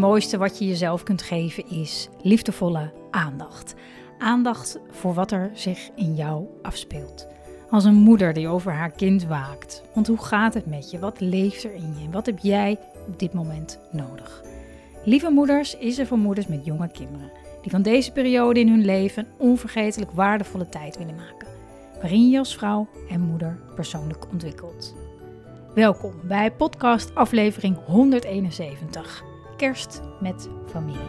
mooiste wat je jezelf kunt geven is liefdevolle aandacht. Aandacht voor wat er zich in jou afspeelt. Als een moeder die over haar kind waakt. Want hoe gaat het met je? Wat leeft er in je? Wat heb jij op dit moment nodig? Lieve Moeders is er voor moeders met jonge kinderen. Die van deze periode in hun leven een onvergetelijk waardevolle tijd willen maken. Waarin je als vrouw en moeder persoonlijk ontwikkelt. Welkom bij podcast aflevering 171. Kerst met familie.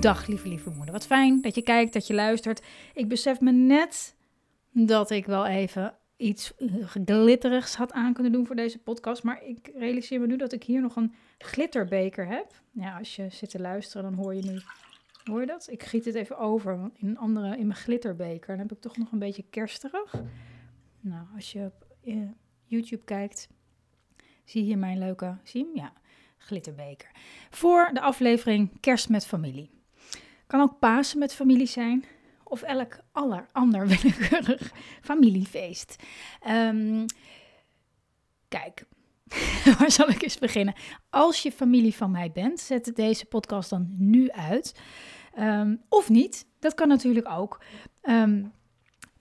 Dag lieve lieve moeder. Wat fijn dat je kijkt, dat je luistert. Ik besef me net dat ik wel even iets glitterigs had aan kunnen doen voor deze podcast. Maar ik realiseer me nu dat ik hier nog een glitterbeker heb. Ja, als je zit te luisteren, dan hoor je nu Hoor je dat? Ik giet het even over in andere, in mijn glitterbeker. Dan heb ik toch nog een beetje kersterig. Nou, als je op eh, YouTube kijkt, zie je hier mijn leuke, zie? Ja, glitterbeker. Voor de aflevering Kerst met familie. Kan ook Pasen met familie zijn. Of elk aller ander willekeurig familiefeest. Um, kijk, waar zal ik eens beginnen? Als je familie van mij bent, zet deze podcast dan nu uit. Um, of niet, dat kan natuurlijk ook. Um,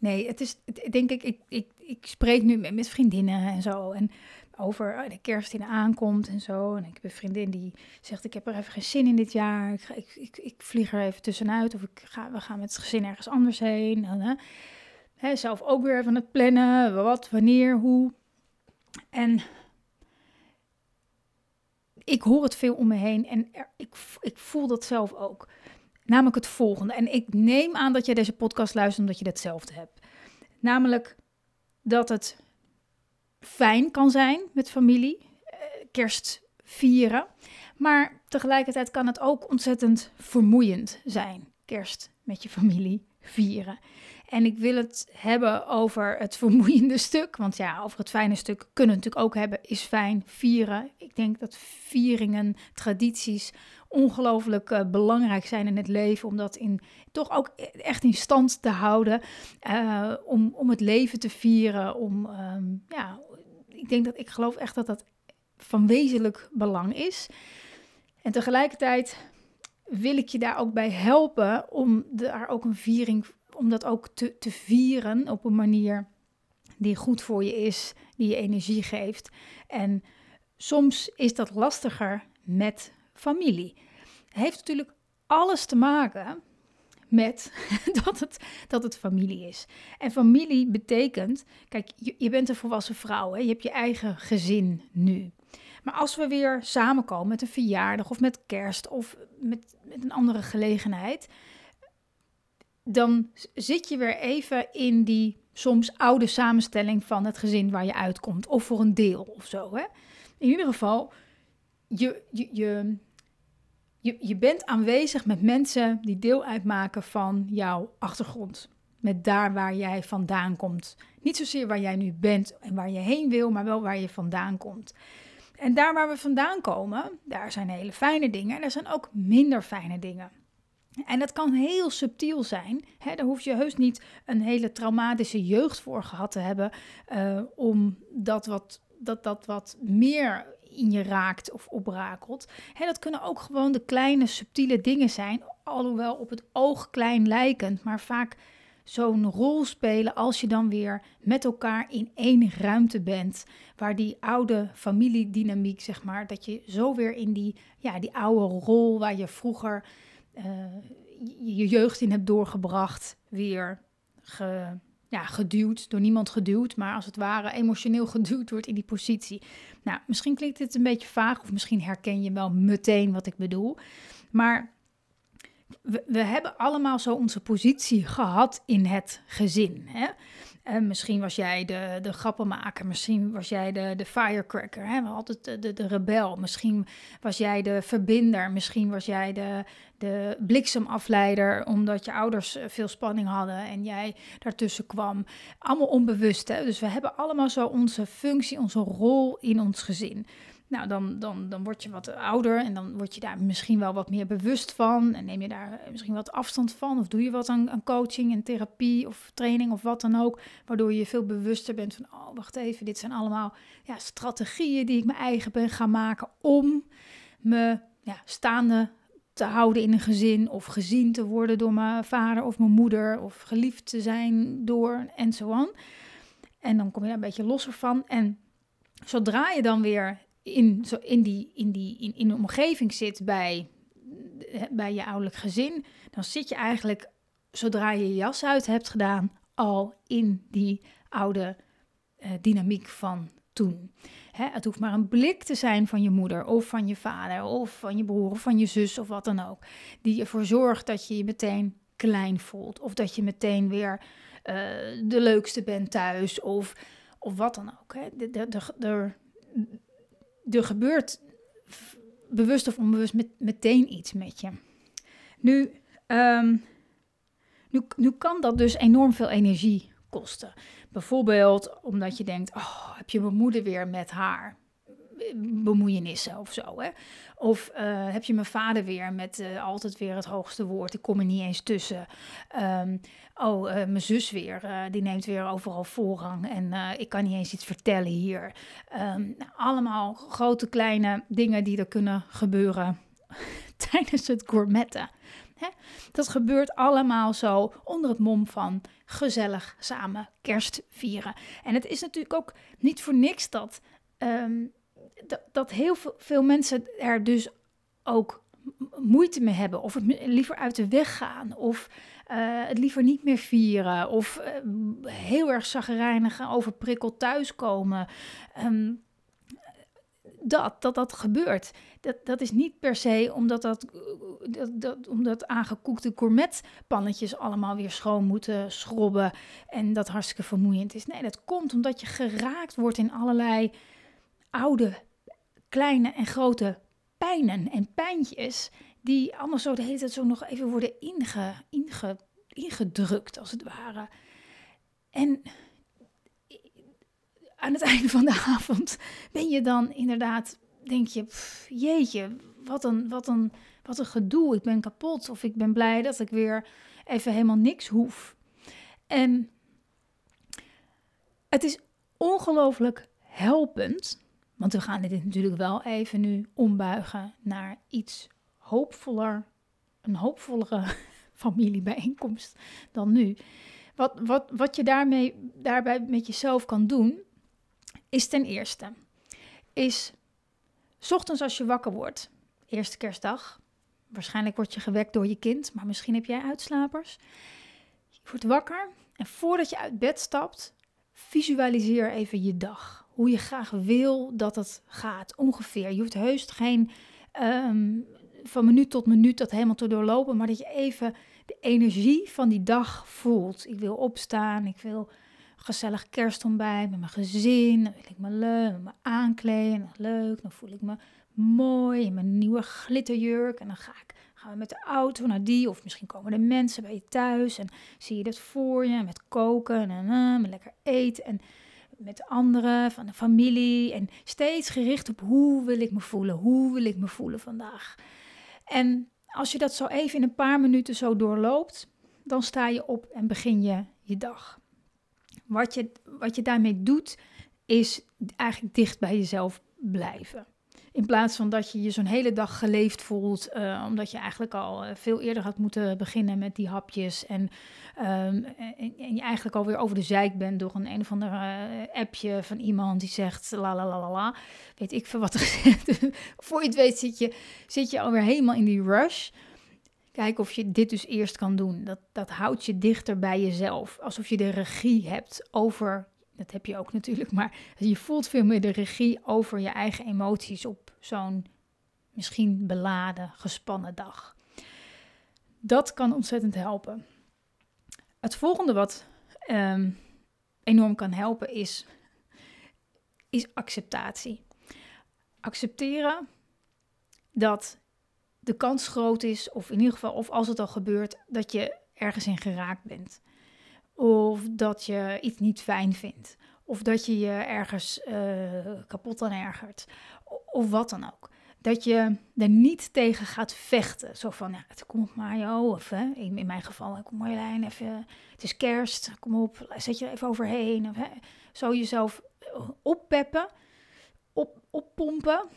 nee, het is, denk ik, ik, ik, ik spreek nu met, vriendinnen en zo. En over oh, de kerst die aankomt en zo. En ik heb een vriendin die zegt: Ik heb er even geen zin in dit jaar. Ik, ik, ik, ik vlieg er even tussenuit. Of ik ga, we gaan met het gezin ergens anders heen. En, hè, zelf ook weer even het plannen. Wat, wanneer, hoe. En ik hoor het veel om me heen en ik, ik voel dat zelf ook. Namelijk het volgende. En ik neem aan dat jij deze podcast luistert omdat je hetzelfde hebt. Namelijk dat het fijn kan zijn met familie, eh, kerst vieren. Maar tegelijkertijd kan het ook ontzettend vermoeiend zijn, kerst met je familie vieren. En ik wil het hebben over het vermoeiende stuk. Want ja, over het fijne stuk kunnen we natuurlijk ook hebben. Is fijn, vieren. Ik denk dat vieringen, tradities ongelooflijk uh, belangrijk zijn in het leven. Om dat in, toch ook echt in stand te houden. Uh, om, om het leven te vieren. Om, um, ja, ik denk dat ik geloof echt dat dat van wezenlijk belang is. En tegelijkertijd wil ik je daar ook bij helpen om daar ook een viering om dat ook te, te vieren op een manier die goed voor je is, die je energie geeft. En soms is dat lastiger met familie. Heeft natuurlijk alles te maken met dat het, dat het familie is. En familie betekent, kijk, je, je bent een volwassen vrouw, hè? je hebt je eigen gezin nu. Maar als we weer samenkomen met een verjaardag of met kerst of met, met een andere gelegenheid, dan zit je weer even in die soms oude samenstelling van het gezin waar je uitkomt. Of voor een deel of zo. Hè? In ieder geval, je, je, je, je, je bent aanwezig met mensen die deel uitmaken van jouw achtergrond. Met daar waar jij vandaan komt. Niet zozeer waar jij nu bent en waar je heen wil, maar wel waar je vandaan komt. En daar waar we vandaan komen, daar zijn hele fijne dingen en er zijn ook minder fijne dingen. En dat kan heel subtiel zijn. Hè? Daar hoef je heus niet een hele traumatische jeugd voor gehad te hebben. Uh, om dat wat, dat, dat wat meer in je raakt of oprakelt. Hè, dat kunnen ook gewoon de kleine subtiele dingen zijn. Alhoewel op het oog klein lijkend, maar vaak zo'n rol spelen als je dan weer met elkaar in één ruimte bent. Waar die oude familiedynamiek, zeg maar, dat je zo weer in die, ja, die oude rol waar je vroeger uh, je jeugd in hebt doorgebracht, weer ge, ja, geduwd, door niemand geduwd, maar als het ware emotioneel geduwd wordt in die positie. Nou, misschien klinkt dit een beetje vaag, of misschien herken je wel meteen wat ik bedoel. Maar we, hebben allemaal zo onze positie gehad in het gezin. Hè? En misschien was jij de, de grappenmaker, misschien was jij de, de firecracker, hè? altijd de, de, de rebel. Misschien was jij de verbinder, misschien was jij de, de bliksemafleider, omdat je ouders eh, veel spanning hadden en jij daartussen kwam. Allemaal onbewust, hè? dus we hebben allemaal zo onze functie, onze rol in ons gezin. Nou, dan, dan, dan word je wat ouder en dan word je daar misschien wel wat meer bewust van. En neem je daar misschien wat afstand van. Of doe je wat aan, aan coaching en therapie of training of wat dan ook. Waardoor je veel bewuster bent van, oh wacht even, dit zijn allemaal ja, strategieën die ik mijn eigen ben gaan maken om me ja, staande te houden in een gezin. Of gezien te worden door mijn vader of mijn moeder. Of geliefd te zijn door en zo aan. En dan kom je een beetje losser van. En zodra je dan weer in, zo in, die, in, die, in, in de omgeving zit bij, bij je ouderlijk gezin, dan zit je eigenlijk, zodra je je jas uit hebt gedaan, al in die oude uh, dynamiek van toen. Hè, het hoeft maar een blik te zijn van je moeder of van je vader of van je broer of van je zus of wat dan ook. Die ervoor zorgt dat je je meteen klein voelt. Of dat je meteen weer uh, de leukste bent thuis of, of wat dan ook. Hè. De, de, de, er gebeurt bewust of onbewust met, meteen iets met je. Nu, um, nu, nu kan dat dus enorm veel energie kosten. Bijvoorbeeld omdat je denkt, oh, heb je mijn moeder weer met haar bemoeienissen of zo. Hè? Of uh, heb je mijn vader weer met uh, altijd weer het hoogste woord. Ik kom er niet eens tussen. Um, oh, uh, mijn zus weer. die neemt weer overal voorrang. En ik kan niet eens iets vertellen hier. Um, nou, allemaal grote, kleine dingen die er kunnen gebeuren tijdens het gourmetten. Hè? Dat gebeurt allemaal zo onder het mom van gezellig samen kerst vieren. En het is natuurlijk ook niet voor niks dat um, dat, dat heel veel, mensen er dus ook moeite mee hebben. Of het liever uit de weg gaan. Of uh, het liever niet meer vieren. Of uh, heel erg zagrijnig overprikkeld thuiskomen. Um, dat, dat dat gebeurt. Dat, dat is niet per se omdat, dat, dat, dat, omdat aangekoekte gourmetpannetjes allemaal weer schoon moeten schrobben. En dat hartstikke vermoeiend is. Nee, dat komt omdat je geraakt wordt in allerlei oude kleine en grote pijnen en pijntjes, die allemaal zo de hele tijd zo nog even worden inge, inge, ingedrukt, als het ware. En aan het einde van de avond ben je dan inderdaad, denk je, jeetje, wat een, wat, een, wat een gedoe, ik ben kapot of ik ben blij dat ik weer even helemaal niks hoef. En het is ongelooflijk helpend want we gaan dit natuurlijk wel even nu ombuigen naar iets hoopvoller, een hoopvollere familiebijeenkomst dan nu. Wat, wat, wat je daarmee, daarbij met jezelf kan doen, is ten eerste, is ochtends als je wakker wordt, eerste kerstdag, waarschijnlijk word je gewekt door je kind, maar misschien heb jij uitslapers. Je wordt wakker en voordat je uit bed stapt, visualiseer even je dag hoe je graag wil dat het gaat, ongeveer. Je hoeft heus geen um, van minuut tot minuut dat helemaal te doorlopen, maar dat je even de energie van die dag voelt. Ik wil opstaan, ik wil gezellig kerstontbijt met mijn gezin, dan wil ik me leuk, me aankleden, leuk, dan voel ik me mooi in mijn nieuwe glitterjurk en dan ga ik gaan we met de auto naar die of misschien komen er mensen bij je thuis en zie je dat voor je met koken en met lekker eten en met anderen, van de familie. En steeds gericht op hoe wil ik me voelen? Hoe wil ik me voelen vandaag? En als je dat zo even in een paar minuten zo doorloopt, dan sta je op en begin je je dag. Wat je, wat je daarmee doet, is eigenlijk dicht bij jezelf blijven. In plaats van dat je je zo'n hele dag geleefd voelt, uh, omdat je eigenlijk al eh, veel eerder had moeten beginnen met die hapjes. En, um, en, en, je eigenlijk alweer over de zijk bent door een een of ander uh, appje van iemand die zegt la la la la la. Weet ik veel wat er zegt. Voor je het weet zit je, zit je alweer helemaal in die rush. Kijk of je dit dus eerst kan doen. Dat, dat houdt je dichter bij jezelf. Alsof je de regie hebt over dat heb je ook natuurlijk, maar je voelt veel meer de regie over je eigen emoties op zo'n misschien beladen, gespannen dag. Dat kan ontzettend helpen. Het volgende wat ehm, enorm kan helpen is, is acceptatie. Accepteren dat de kans groot is, of in ieder geval, of als het al gebeurt, dat je ergens in geraakt bent. Of dat je iets niet fijn vindt. Of dat je je ergens uh, kapot aan ergert. of wat dan ook. Dat je er niet tegen gaat vechten. Zo van, ja, het komt maar, joh. Of hè, in, mijn geval, kom Marjolein, even, het is kerst, kom op, zet je er even overheen. Of, hè, zo jezelf oppeppen, op, oppompen.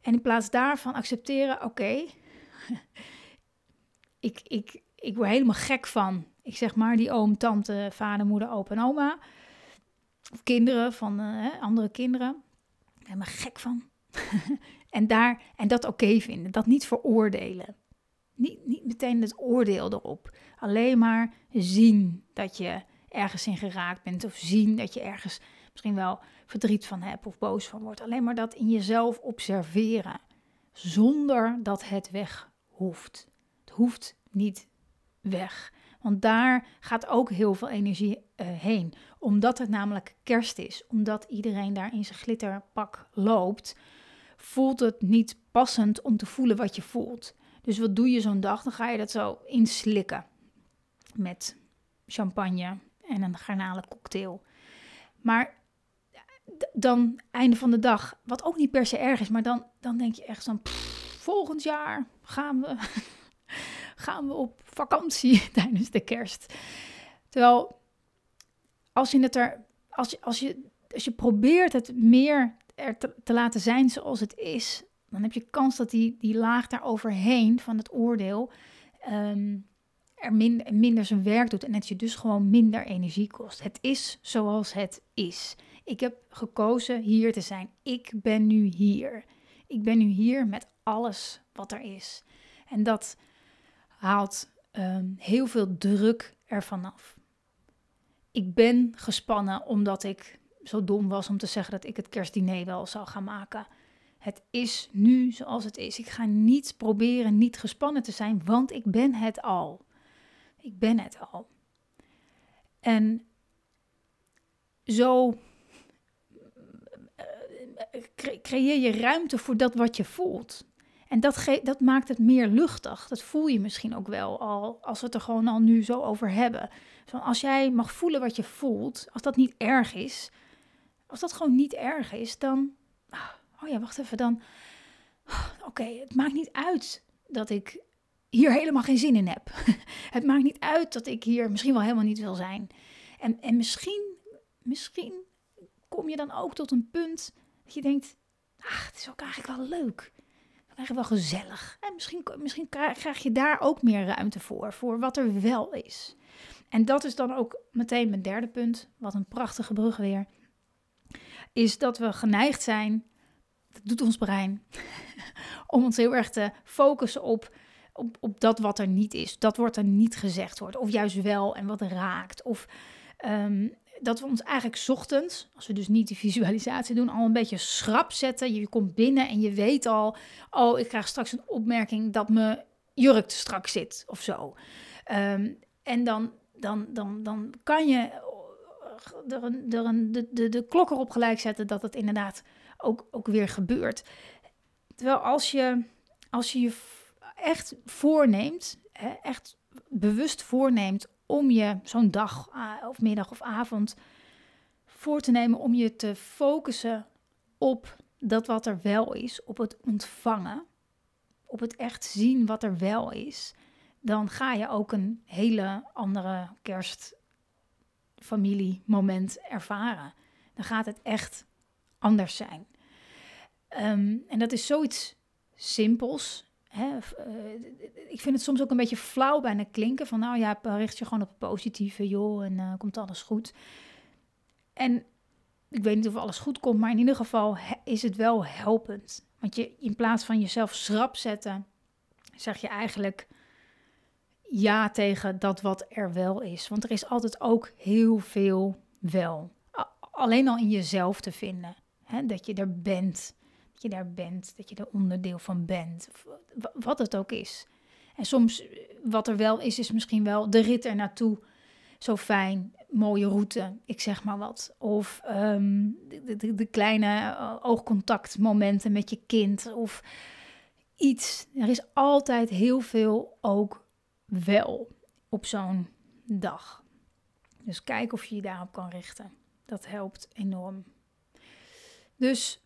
En in plaats daarvan accepteren, oké, ik, ik, ik word helemaal gek van, ik zeg maar, die oom, tante, vader, moeder, opa en oma. Of kinderen van uh, andere kinderen. Helemaal gek van. en, daar, en dat oké vinden, dat niet veroordelen. Niet, niet meteen het oordeel erop. Alleen maar zien dat je ergens in geraakt bent. Of zien dat je ergens misschien wel verdriet van hebt of boos van wordt. Alleen maar dat in jezelf observeren. Zonder dat het weg hoeft. Het hoeft niet weg. Want daar gaat ook heel veel energie uh, heen. Omdat het namelijk kerst is. Omdat iedereen daar in zijn glitterpak loopt. Voelt het niet passend om te voelen wat je voelt. Dus wat doe je zo'n dag? Dan ga je dat zo inslikken. Met champagne en een garnalencocktail. Maar dan einde van de dag, wat ook niet per se erg is, maar dan, dan denk je echt van volgend jaar gaan we, gaan we op vakantie tijdens de kerst. Terwijl als je het er, als je, als je, als je probeert het meer er te, te laten zijn zoals het is, dan heb je kans dat die, die laag daar overheen van het oordeel ehm, er minder zijn werk doet en dat je dus gewoon minder energie kost. Het is zoals het is. Ik heb gekozen hier te zijn. Ik ben nu hier. Ik ben nu hier met alles wat er is. En dat haalt ehm, heel veel druk ervan af. Ik ben gespannen omdat ik zo dom was om te zeggen dat ik het kerstdiner wel zou gaan maken. Het is nu zoals het is. Ik ga niet proberen niet gespannen te zijn, want ik ben het al. Ik ben het al. En zo creëer je ruimte voor dat wat je voelt. En dat, dat maakt het meer luchtig. Dat voel je misschien ook wel al, als we het er gewoon al nu zo over hebben. Zo als jij mag voelen wat je voelt, als dat niet erg is, als dat gewoon niet erg is, dan. Oh ja, wacht even, dan. Oké, het maakt niet uit dat ik hier helemaal geen zin in heb. het maakt niet uit dat ik hier misschien wel helemaal niet wil zijn. En, en misschien, misschien kom je dan ook tot een punt dat je denkt, ach, het is ook eigenlijk wel leuk. Eigenlijk wel gezellig. En misschien, misschien krijg je daar ook meer ruimte voor, voor wat er wel is. En dat is dan ook meteen mijn derde punt, wat een prachtige brug weer, is dat we geneigd zijn, dat doet ons brein, om ons heel erg te focussen op, op, op dat wat er niet is. Dat wordt er niet gezegd wordt, of juist wel en wat raakt. Of ehm, dat we ons eigenlijk ochtends, als we dus niet die visualisatie doen, al een beetje schrap zetten. Je komt binnen en je weet al, oh, ik krijg straks een opmerking dat mijn jurk te strak zit of zo. Ehm, en dan, dan, dan, dan kan je er, een, er een, de, de, de klok erop gelijk zetten dat het inderdaad ook, ook weer gebeurt. Terwijl als je als je, je echt voorneemt, echt bewust voorneemt om je zo'n dag of middag of avond voor te nemen om je te focussen op dat wat er wel is, op het ontvangen, op het echt zien wat er wel is, dan ga je ook een hele andere kerstfamiliemoment ervaren. Dan gaat het echt anders zijn. Ehm, en dat is zoiets simpels Hè, uh, ik vind het soms ook een beetje flauw bijna klinken. Van nou ja, richt je gewoon op het positieve, joh, en uh, komt alles goed. En ik weet niet of alles goed komt, maar in ieder geval is het wel helpend. Want je, in plaats van jezelf schrap zetten, zeg je eigenlijk ja tegen dat wat er wel is. Want er is altijd ook heel veel wel. Alleen al in jezelf te vinden. Hè, dat je er bent je daar bent, dat je er onderdeel van bent, wat het ook is. En soms, eh, wat er wel is, is misschien wel de rit er naartoe zo fijn, mooie route, ik zeg maar wat. Of ehm, de, de, de, kleine uh, oogcontactmomenten met je kind of iets. Er is altijd heel veel ook wel op zo'n dag. Dus kijk of je je daarop kan richten. Dat helpt enorm. Dus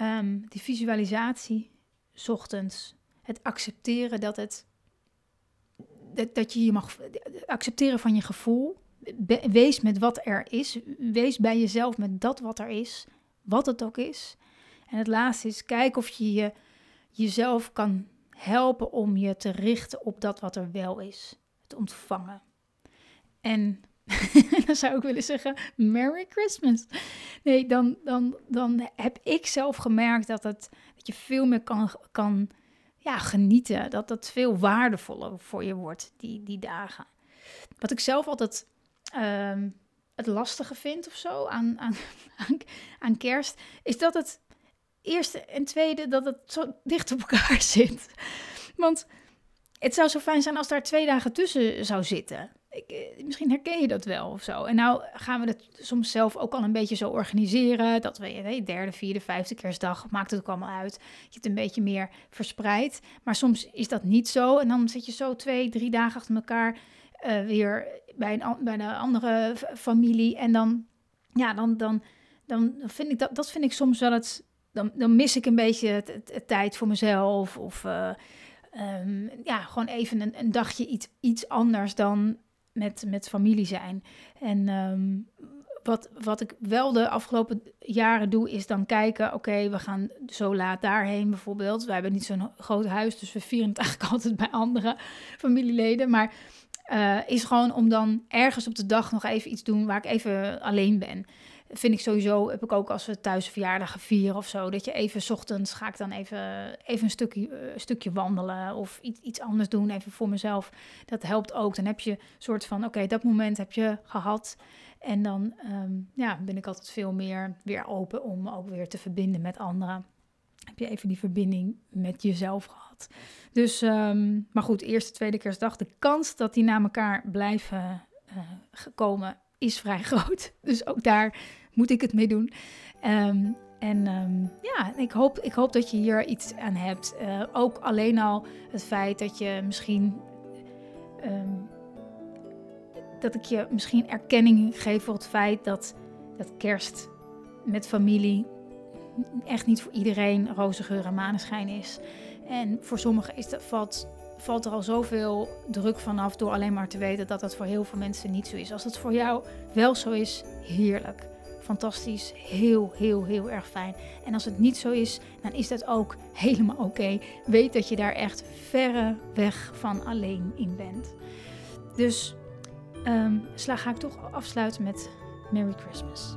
ehm, die visualisatie, ochtends, het accepteren dat het, dat, dat je je mag accepteren van je gevoel. wees met wat er is. Wees bij jezelf met dat wat er is, wat het ook is. En het laatste is, kijk of je, je jezelf kan helpen om je te richten op dat wat er wel is. Het ontvangen. En dan zou ik willen zeggen, Merry Christmas. Nee, dan, dan, dan heb ik zelf gemerkt dat, het, dat je veel meer kan, kan ja, genieten. Dat het veel waardevoller voor je wordt, die, die dagen. Wat ik zelf altijd ehm, het lastige vind of zo aan, aan, aan kerst, is dat het eerste en tweede, dat het zo dicht op elkaar zit. Want het zou zo fijn zijn als daar twee dagen tussen zou zitten. Eh, misschien herken je dat wel of zo. En nou gaan we het soms zelf ook al een beetje zo organiseren. Dat we de derde, vierde, vijfde kerstdag maakt het ook allemaal uit. Je het een beetje meer verspreidt. Maar soms is dat niet zo. En dan zit je zo twee, drie dagen achter elkaar uh, weer bij een, bij een andere familie. En dan, ja, dan, dan, dan vind ik dat, dat vind ik soms wel het. Dan, dan mis ik een beetje het, tijd voor mezelf. Of uh, um, ja, gewoon even een, een dagje iets, iets anders dan met, met familie zijn. En um, wat, wat ik wel de afgelopen jaren doe, is dan kijken: oké, we gaan zo laat daarheen bijvoorbeeld. We hebben niet zo'n groot huis, dus we vieren het eigenlijk altijd bij andere familieleden. Maar uh, is gewoon om dan ergens op de dag nog even iets doen waar ik even alleen ben vind ik sowieso, heb ik ook als we thuis verjaardagen vieren of zo, dat je even ochtends ga ik dan even, even een stukje, uh, stukje wandelen of iets, iets anders doen, even voor mezelf. Dat helpt ook. Dan heb je een soort van, oké, dat moment heb je gehad. En dan um, ja, ben ik altijd veel meer weer open om ook weer te verbinden met anderen. Heb je even die verbinding met jezelf gehad. Dus, um, maar goed, eerste, tweede kerstdag, de kans dat die naar elkaar blijven uh, komen is vrij groot. Dus ook daar moet ik het mee doen. Um, en um, ja, ik hoop, ik hoop dat je hier iets aan hebt. Uh, ook alleen al het feit dat je misschien. Um, dat ik je misschien erkenning geef voor het feit dat, dat kerst met familie echt niet voor iedereen roze geur en maneschijn is. En voor sommigen is dat, valt, valt er al zoveel druk vanaf door alleen maar te weten dat dat voor heel veel mensen niet zo is. Als het voor jou wel zo is, heerlijk fantastisch, heel, heel, heel erg fijn. En als het niet zo is, dan is dat ook helemaal oké. Weet dat je daar echt verre weg van alleen in bent. Dus um, sla ga ik toch afsluiten met Merry Christmas.